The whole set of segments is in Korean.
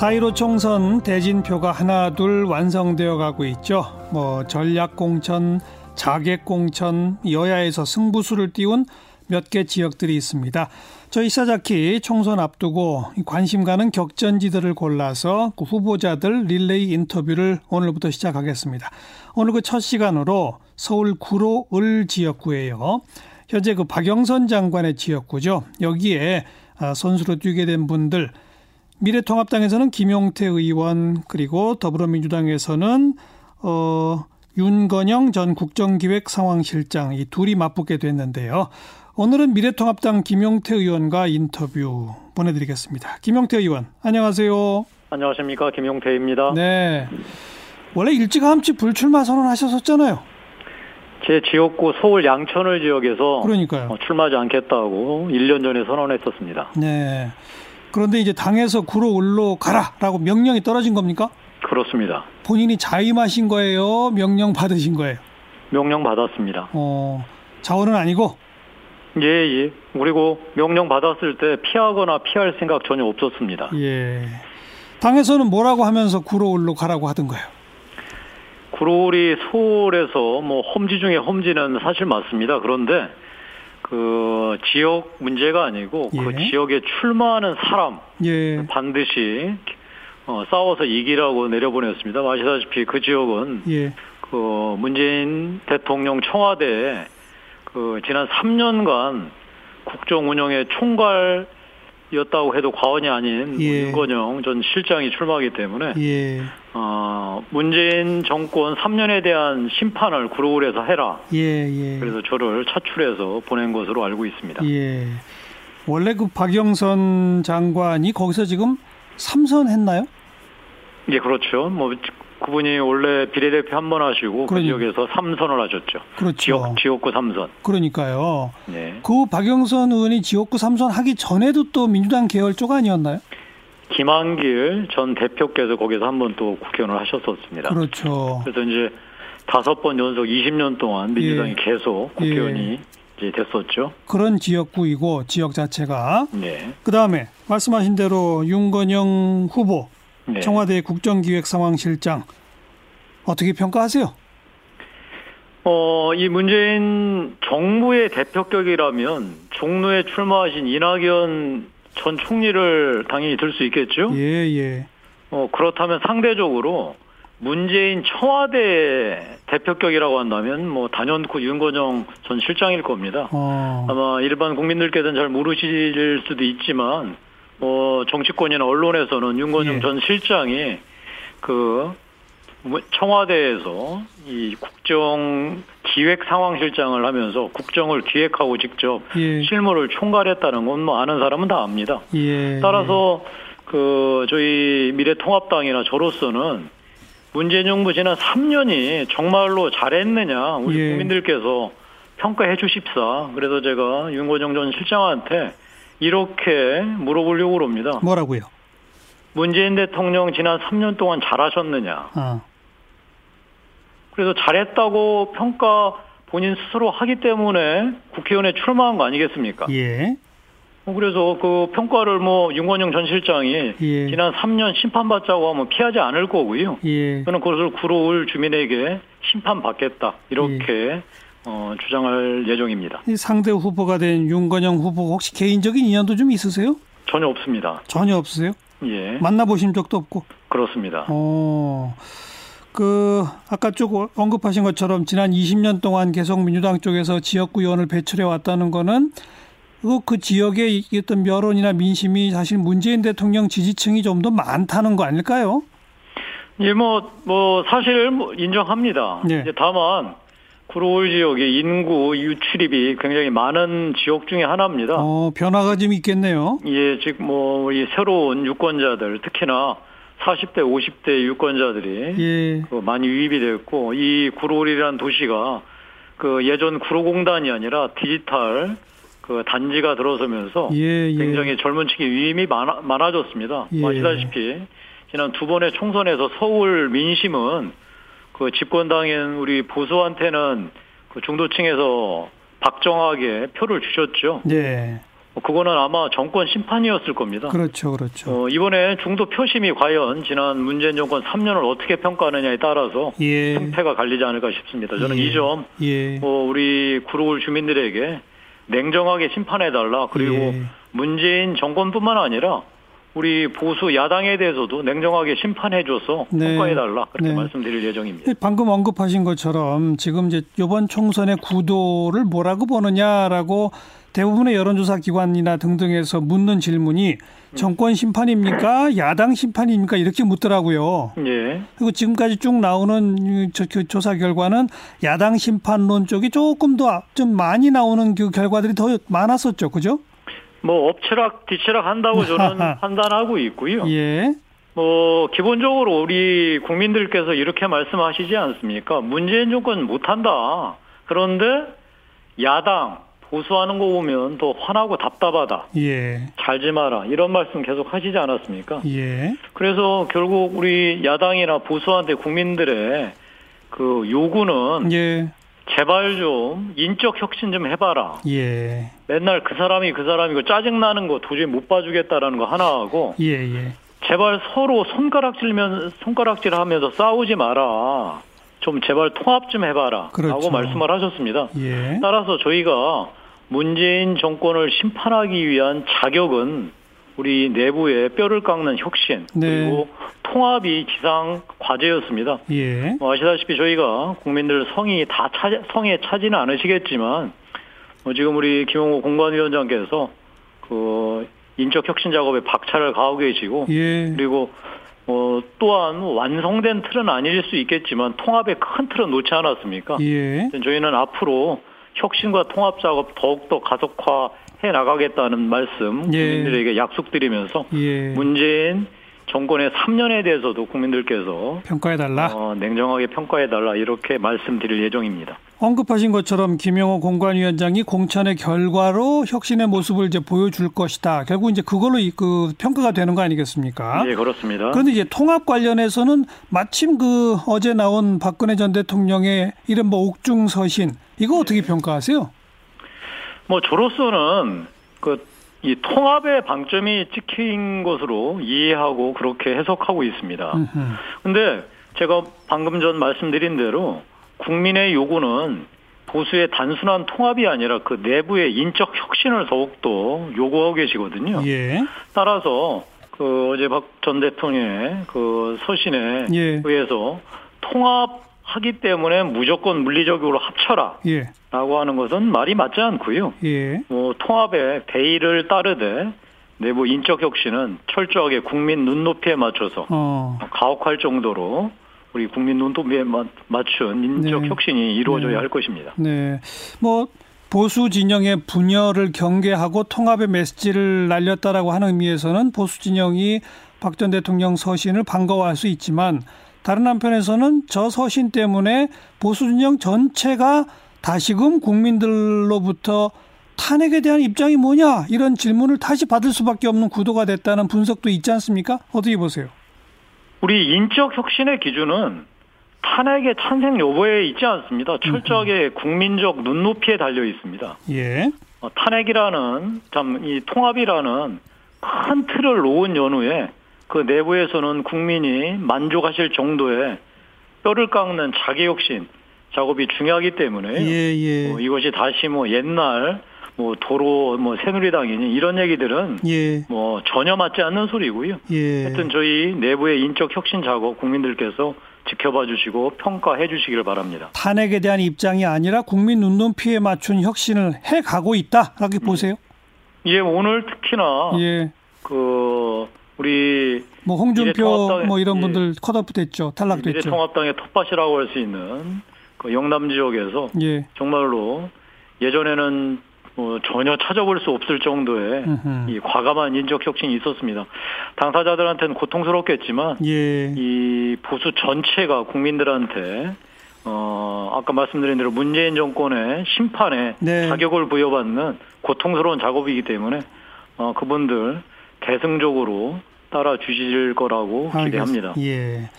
4.15 총선 대진표가 하나 둘 완성되어 가고 있죠. 뭐 전략공천, 자객공천, 여야에서 승부수를 띄운 몇 개 지역들이 있습니다. 저희 시사자키 총선 앞두고 관심 가는 격전지들을 골라서 그 후보자들 릴레이 인터뷰를 오늘부터 시작하겠습니다. 오늘 그 첫 시간으로 서울 구로 을 지역구예요. 현재 그 박영선 장관의 지역구죠. 여기에 아, 선수로 뛰게 된 분들 미래통합당에서는 김용태 의원 그리고 더불어민주당에서는 어 윤건영 전 국정기획상황실장 이 둘이 맞붙게 됐는데요. 오늘은 미래통합당 김용태 의원과 인터뷰 보내드리겠습니다. 김용태 의원, 안녕하세요. 안녕하십니까. 김용태입니다. 네. 원래 일찌감치 불출마 선언하셨었잖아요. 제 지역구 서울 양천을 지역에서 그러니까요. 어, 출마하지 않겠다고 1년 전에 선언했었습니다. 네. 그런데 이제 당에서 구로 을로 가라라고 명령이 떨어진 겁니까? 그렇습니다. 본인이 자임하신 거예요? 명령 받으신 거예요? 명령 받았습니다. 어, 자원은 아니고? 예, 예. 그리고 명령 받았을 때 피하거나 피할 생각 전혀 없었습니다. 예. 당에서는 뭐라고 하면서 구로 을로 가라고 하던 거예요? 구로울이 서울에서 뭐 험지 중에 험지는 사실 맞습니다. 그런데 그 지역 문제가 아니고 그 예. 지역에 출마하는 사람 예. 반드시 어, 싸워서 이기라고 내려보냈습니다. 아시다시피 그 지역은 예. 그 문재인 대통령 청와대에 그 지난 3년간 국정 운영의 총괄 이었다고 해도 과언이 아닌 예. 윤건영 전 실장이 출마하기 때문에 예. 어, 문재인 정권 3년에 대한 심판을 구로울에서 해라. 예. 예. 그래서 저를 차출해서 보낸 것으로 알고 있습니다. 예. 원래 그 박영선 장관이 거기서 지금 삼선했나요? 예, 그렇죠. 뭐 그분이 원래 비례대표 한 번 하시고 그 그러니- 지역에서 3선을 하셨죠. 그렇죠. 지역 지역구 3선. 그러니까요. 네. 그 박영선 의원이 지역구 삼선 하기 전에도 또 민주당 계열 쪽 아니었나요? 김한길 전 대표께서 거기서 한 번 또 국회의원을 하셨었습니다. 그렇죠. 그래서 이제 다섯 번 연속 20년 동안 민주당이 예. 계속 국회의원이 이제 됐었죠. 그런 지역구이고 지역 자체가 네. 그 다음에 말씀하신 대로 윤건영 후보 네. 청와대 국정기획상황실장 어떻게 평가하세요? 어, 이 문재인 정부의 대표격이라면 종로에 출마하신 이낙연 전 총리를 당연히 들 수 있겠죠. 예, 예. 어, 그렇다면 상대적으로 문재인 청와대 대표격이라고 한다면 뭐 단연코 윤건영 전 실장일 겁니다. 어, 아마 일반 국민들께서는 잘 모르실 수도 있지만 뭐 정치권이나 언론에서는 윤건영 예. 전 실장이 그 청와대에서 이 국정 기획 상황실장을 하면서 국정을 기획하고 직접 예, 실무를 총괄했다는 건 뭐 아는 사람은 다 압니다. 예. 따라서 그 저희 미래통합당이나 저로서는 문재인 정부 지난 3년이 정말로 잘했느냐 우리 예. 국민들께서 평가해 주십사. 그래서 제가 윤건영 전 실장한테 이렇게 물어보려고 그럽니다. 뭐라고요? 문재인 대통령 지난 3년 동안 잘하셨느냐. 아, 그래서 잘했다고 평가 본인 스스로 하기 때문에 국회의원에 출마한 거 아니겠습니까? 예, 어, 그래서 그 평가를 뭐 윤건영 전 실장이 예. 지난 3년 심판받자고 하면 피하지 않을 거고요. 예. 저는 그것을 구로울 주민에게 심판받겠다 이렇게 어, 주장할 예정입니다. 이 상대 후보가 된 윤건영 후보 혹시 개인적인 인연도 좀 있으세요? 전혀 없습니다. 전혀 없으세요? 예, 만나보신 적도 없고. 그렇습니다. 어, 그 아까 쭉 언급하신 것처럼 지난 20년 동안 계속 민주당 쪽에서 지역구 의원을 배출해 왔다는 거는 그, 그 지역의 어떤 여론이나 민심이 사실 문재인 대통령 지지층이 좀 더 많다는 거 아닐까요? 예, 뭐, 뭐, 사실 뭐 인정합니다. 네. 이제 다만, 구로울 지역의 인구 유출입이 굉장히 많은 지역 중에 하나입니다. 어, 변화가 좀 있겠네요. 예, 즉, 뭐, 이 새로운 유권자들, 특히나 40대, 50대 유권자들이 예, 그 많이 유입이 됐고, 이 구로울이라는 도시가 그 예전 구로공단이 아니라 디지털 그 단지가 들어서면서 예, 예. 굉장히 젊은 층의 유입이 많아, 많아졌습니다. 예. 아시다시피 지난 두 번의 총선에서 서울 민심은 그 집권당인 우리 보수한테는 그 중도층에서 박정하게 표를 주셨죠. 네. 그거는 아마 정권 심판이었을 겁니다. 그렇죠, 그렇죠. 어, 이번에 중도 표심이 과연 지난 문재인 정권 3년을 어떻게 평가하느냐에 따라서 예. 승패가 갈리지 않을까 싶습니다. 저는 예. 이점 예. 뭐 우리 구로울 주민들에게 냉정하게 심판해 달라. 그리고 예. 문재인 정권뿐만 아니라 우리 보수 야당에 대해서도 냉정하게 심판해줘서 네. 평가해달라 그렇게 네. 말씀드릴 예정입니다. 방금 언급하신 것처럼 지금 이제 이번 총선의 구도를 뭐라고 보느냐라고 대부분의 여론조사 기관이나 등등에서 묻는 질문이 정권 심판입니까? 야당 심판입니까? 이렇게 묻더라고요. 예, 그리고 지금까지 쭉 나오는 그 조사 결과는 야당 심판론 쪽이 조금 더 좀 많이 나오는 그 결과들이 더 많았었죠. 그죠? 뭐 엎치락 뒤치락 한다고 저는 판단하고 있고요. 예. 뭐 기본적으로 우리 국민들께서 이렇게 말씀하시지 않습니까? 문재인 정권 못한다. 그런데 야당 보수하는 거 보면 더 화나고 답답하다. 예. 잘지 마라. 이런 말씀 계속 하시지 않았습니까? 예. 그래서 결국 우리 야당이나 보수한테 국민들의 그 요구는 예. 제발 좀 인적 혁신 좀 해봐라. 예. 맨날 그 사람이 그 사람이고 짜증 나는 거 도저히 못 봐주겠다라는 거 하나 하고 예. 예. 제발 서로 손가락질면 손가락질하면서 싸우지 마라. 좀 제발 통합 좀 해봐라. 그렇죠. 라고 말씀을 하셨습니다. 예. 따라서 저희가 문재인 정권을 심판하기 위한 자격은 우리 내부의 뼈를 깎는 혁신 네. 그리고 통합이 지상 과제였습니다. 예. 뭐 아시다시피 저희가 국민들 성이 다 차, 성에 차지는 않으시겠지만 뭐 지금 우리 김용호 공관위원장께서 그 인적 혁신 작업에 박차를 가하고 계시고 예. 그리고 어, 또한 완성된 틀은 아닐 수 있겠지만 통합의 큰 틀은 놓지 않았습니까? 예. 저희는 앞으로 혁신과 통합 작업 더욱더 가속화 해 나가겠다는 말씀 예. 국민들에게 약속드리면서 예. 문재인 정권의 3년에 대해서도 국민들께서 평가해 달라. 어, 냉정하게 평가해달라 이렇게 말씀드릴 예정입니다. 언급하신 것처럼 김영호 공관위원장이 공천의 결과로 혁신의 모습을 이제 보여줄 것이다. 결국 이제 그걸로 이- 그 평가가 되는 거 아니겠습니까? 네, 그렇습니다. 그런데 이제 통합 관련해서는 마침 그 어제 나온 박근혜 전 대통령의 이른바 옥중 서신 이거 어떻게 평가하세요? 뭐 저로서는 그 이 통합의 방점이 찍힌 것으로 이해하고 그렇게 해석하고 있습니다. 근데 제가 방금 전 말씀드린 대로 국민의 요구는 보수의 단순한 통합이 아니라 그 내부의 인적 혁신을 더욱더 요구하고 계시거든요. 예. 따라서 그 어제 박 전 대통령의 그 서신에 예. 의해서 통합 하기 때문에 무조건 물리적으로 합쳐라 예. 라고 하는 것은 말이 맞지 않고요. 예. 뭐 통합의 대의를 따르되 내부 인적 혁신은 철저하게 국민 눈높이에 맞춰서 어. 가혹할 정도로 우리 국민 눈높이에 맞- 맞춘 인적 네. 혁신이 이루어져야 네. 할 것입니다. 네. 뭐 보수 진영의 분열을 경계하고 통합의 메시지를 날렸다라고 하는 의미에서는 보수 진영이 박 전 대통령 서신을 반가워할 수 있지만 다른 한편에서는 저 서신 때문에 보수 진영 전체가 다시금 국민들로부터 탄핵에 대한 입장이 뭐냐 이런 질문을 다시 받을 수밖에 없는 구도가 됐다는 분석도 있지 않습니까? 어떻게 보세요? 우리 인적 혁신의 기준은 탄핵의 탄생 여부에 있지 않습니다. 철저하게 국민적 눈높이에 달려 있습니다. 예. 어, 탄핵이라는 참 이 통합이라는 큰 틀을 놓은 연후에 그 내부에서는 국민이 만족하실 정도의 뼈를 깎는 자기 혁신 작업이 중요하기 때문에 예, 예. 뭐 이것이 다시 뭐 옛날 뭐 도로 뭐 새누리당이니 이런 얘기들은 예. 뭐 전혀 맞지 않는 소리고요. 예. 하여튼 저희 내부의 인적 혁신 작업 국민들께서 지켜봐 주시고 평가해 주시기를 바랍니다. 탄핵에 대한 입장이 아니라 국민 눈높이에 맞춘 혁신을 해 가고 있다. 이렇게 보세요. 예, 오늘 특히나 예. 그 우리 뭐 홍준표 뭐 이런 예. 분들 컷오프 됐죠. 탈락됐죠. 미래통합당의 텃밭이라고 할 수 있는 그 영남 지역에서 예. 정말로 예전에는 뭐 전혀 찾아볼 수 없을 정도의. 이 과감한 인적 혁신이 있었습니다. 당사자들한테는 고통스럽겠지만 예. 이 보수 전체가 국민들한테 어 아까 말씀드린 대로 문재인 정권의 심판에 네. 자격을 부여받는 고통스러운 작업이기 때문에 어 그분들 대승적으로 따라 주실 거라고 기대합니다. 알겠습니다. 예.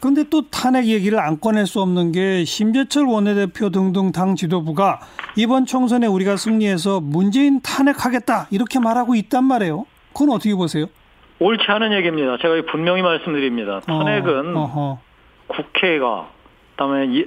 그런데 또 탄핵 얘기를 안 꺼낼 수 없는 게 심재철 원내대표 등등 당 지도부가 이번 총선에 우리가 승리해서 문재인 탄핵하겠다 이렇게 말하고 있단 말이에요. 그건 어떻게 보세요? 옳지 않은 얘기입니다. 제가 분명히 말씀드립니다. 탄핵은 어, 국회가 그다음에 이,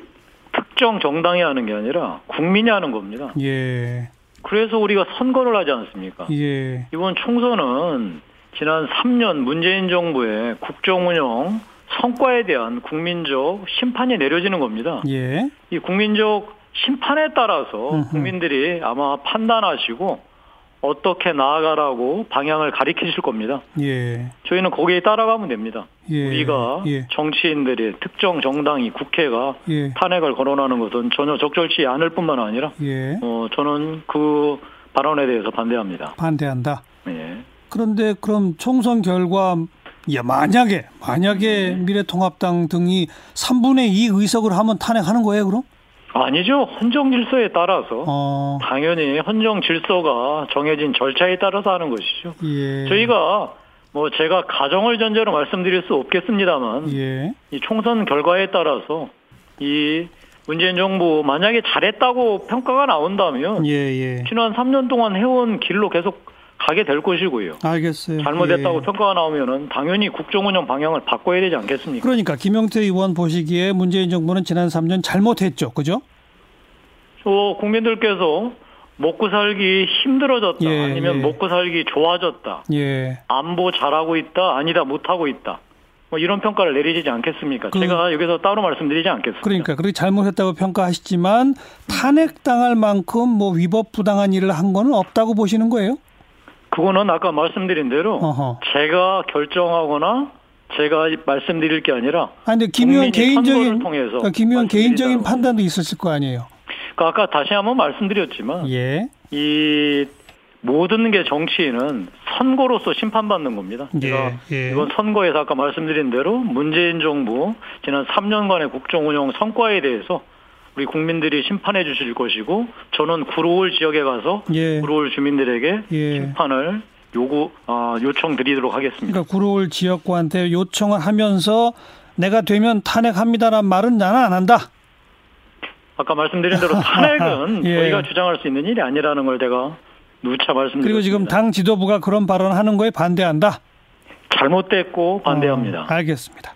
특정 정당이 하는 게 아니라 국민이 하는 겁니다. 예. 그래서 우리가 선거를 하지 않습니까? 예. 이번 총선은 지난 3년 문재인 정부의 국정 운영 성과에 대한 국민적 심판이 내려지는 겁니다. 예. 이 국민적 심판에 따라서. 국민들이 아마 판단하시고 어떻게 나아가라고 방향을 가리키실 겁니다. 예. 저희는 거기에 따라가면 됩니다. 예. 우리가 예. 정치인들이 특정 정당이 국회가 예. 탄핵을 거론하는 것은 전혀 적절치 않을 뿐만 아니라 예. 어, 저는 그 발언에 대해서 반대합니다. 반대한다. 예. 그런데 그럼 총선 결과 야 만약에 만약에 미래통합당 등이 3분의 2 의석을 하면 탄핵하는 거예요, 그럼? 아니죠. 헌정 질서에 따라서 어. 당연히 헌정 질서가 정해진 절차에 따라서 하는 것이죠. 예. 저희가 뭐 제가 가정을 전제로 말씀드릴 수 없겠습니다만 예. 이 총선 결과에 따라서 이 문재인 정부 만약에 잘했다고 평가가 나온다면 예, 예. 지난 3년 동안 해온 길로 계속 가게 될 것이고요. 알겠어요. 잘못했다고 예. 평가가 나오면은 당연히 국정운영 방향을 바꿔야 되지 않겠습니까? 그러니까 김영태 의원 보시기에 문재인 정부는 지난 3년 잘못했죠. 그죠? 저 국민들께서 먹고 살기 힘들어졌다 예, 아니면 예. 먹고 살기 좋아졌다 예. 안보 잘하고 있다 아니다 못하고 있다 뭐 이런 평가를 내리지 않겠습니까? 그- 제가 여기서 따로 말씀드리지 않겠습니다. 그러니까 그렇게 잘못했다고 평가하시지만 탄핵당할 만큼 뭐 위법 부당한 일을 한 거는 없다고 보시는 거예요? 그거는 아까 말씀드린 대로 어허. 제가 결정하거나 제가 말씀드릴 게 아니라 아니 근데 김 의원 국민이 선거를 개인적인 통해서 그러니까 김 의원 개인적인. 판단도 있었을 거 아니에요. 그러니까 아까 다시 한번 말씀드렸지만 예. 이 모든 게 정치인은 선거로서 심판받는 겁니다. 예, 제가 예. 이번 선거에서 아까 말씀드린 대로 문재인 정부 지난 3년간의 국정 운영 성과에 대해서 우리 국민들이 심판해 주실 것이고 저는 구로울 지역에 가서 예. 구로울 주민들에게 예. 심판을 요구 아, 요청드리도록 하겠습니다. 그러니까 구로울 지역구한테 요청을 하면서 내가 되면 탄핵합니다라는 말은 나는 안 한다. 아까 말씀드린 대로 탄핵은 예. 저희가 주장할 수 있는 일이 아니라는 걸 제가 누차 말씀드렸습니다. 그리고 지금 당 지도부가 그런 발언하는 거에 반대한다. 잘못됐고 반대합니다. 어, 알겠습니다.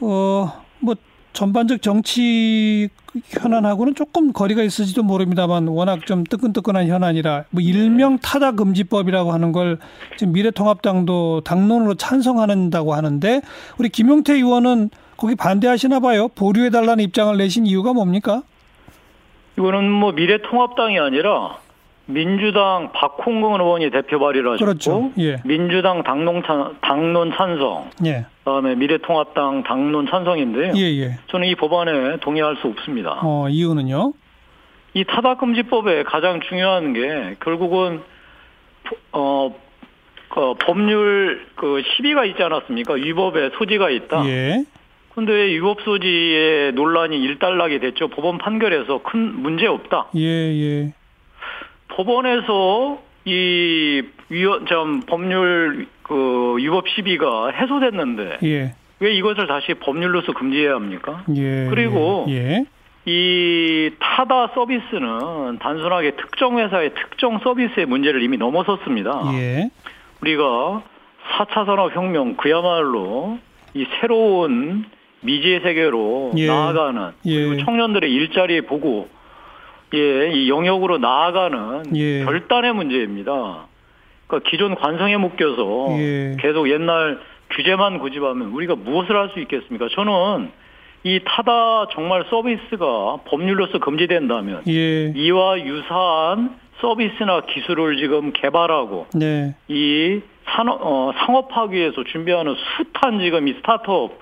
어, 뭐 전반적 정치 현안하고는 조금 거리가 있을지도 모릅니다만 워낙 좀 뜨끈뜨끈한 현안이라 뭐 일명 타다 금지법이라고 하는 걸 지금 미래통합당도 당론으로 찬성한다고 하는데 우리 김용태 의원은 거기 반대하시나 봐요. 보류해 달라는 입장을 내신 이유가 뭡니까? 이거는 뭐 미래통합당이 아니라 민주당 박홍근 의원이 대표 발의를 하셨고 그렇죠. 예. 민주당 당론, 찬, 당론 찬성 예. 그다음에 미래통합당 당론 찬성인데요. 예, 예. 저는 이 법안에 동의할 수 없습니다. 어, 이유는요? 이 타다금지법의 가장 중요한 게 결국은 어, 그 법률 그 시비가 있지 않았습니까? 위법의 소지가 있다. 예. 근데 왜 위법 소지의 논란이 일단락이 됐죠. 법원 판결에서 큰 문제 없다. 예, 예. 법원에서 이 위원 점 법률 그 위법 시비가 해소됐는데 예. 왜 이것을 다시 법률로서 금지해야 합니까? 예. 그리고 예. 이 타다 서비스는 단순하게 특정 회사의 특정 서비스의 문제를 이미 넘어섰습니다. 예. 우리가 4차 산업혁명 그야말로 이 새로운 미지의 세계로 예. 나아가는 예. 그리고 청년들의 일자리 보고 예, 이 영역으로 나아가는 예. 결단의 문제입니다. 그러니까 기존 관성에 묶여서 예. 계속 옛날 규제만 고집하면 우리가 무엇을 할 수 있겠습니까? 저는 이 타다 정말 서비스가 법률로서 금지된다면 예. 이와 유사한 서비스나 기술을 지금 개발하고 네. 이 산업 어, 상업화하기 위해서 준비하는 숱한 지금 이 스타트업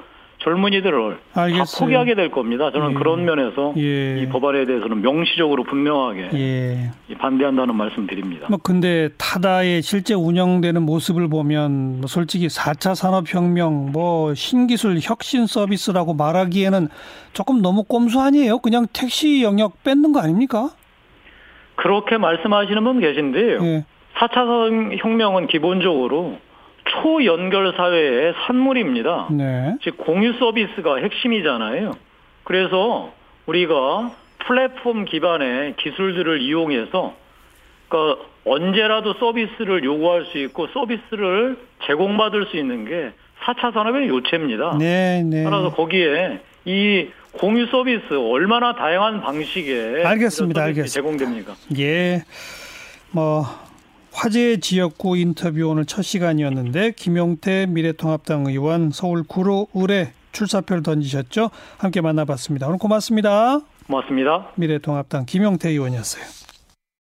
젊은이들을 알겠어요. 다 포기하게 될 겁니다. 저는 예. 그런 면에서 예. 이 법안에 대해서는 명시적으로 분명하게 예. 이 반대한다는 말씀 드립니다. 뭐 근데 타다의 실제 운영되는 모습을 보면 뭐 솔직히 4차 산업혁명 뭐 신기술 혁신 서비스라고 말하기에는 조금 너무 꼼수 아니에요? 그냥 택시 영역 뺏는 거 아닙니까? 그렇게 말씀하시는 분 계신데요. 예. 4차 혁명은 기본적으로 초연결 사회의 산물입니다. 네. 즉 공유 서비스가 핵심이잖아요. 그래서 우리가 플랫폼 기반의 기술들을 이용해서 그러니까 언제라도 서비스를 요구할 수 있고 서비스를 제공받을 수 있는 게 4차 산업의 요체입니다. 네, 네. 따라서 거기에 이 공유 서비스 얼마나 다양한 방식의 알겠습니다. 서비스 알겠습니다. 제공됩니까? 예. 뭐 화제 지역구 인터뷰 오늘 첫 시간이었는데 김용태 미래통합당 의원 서울 구로 의뢰 출사표를 던지셨죠? 함께 만나봤습니다. 오늘 고맙습니다. 고맙습니다. 미래통합당 김용태 의원이었어요.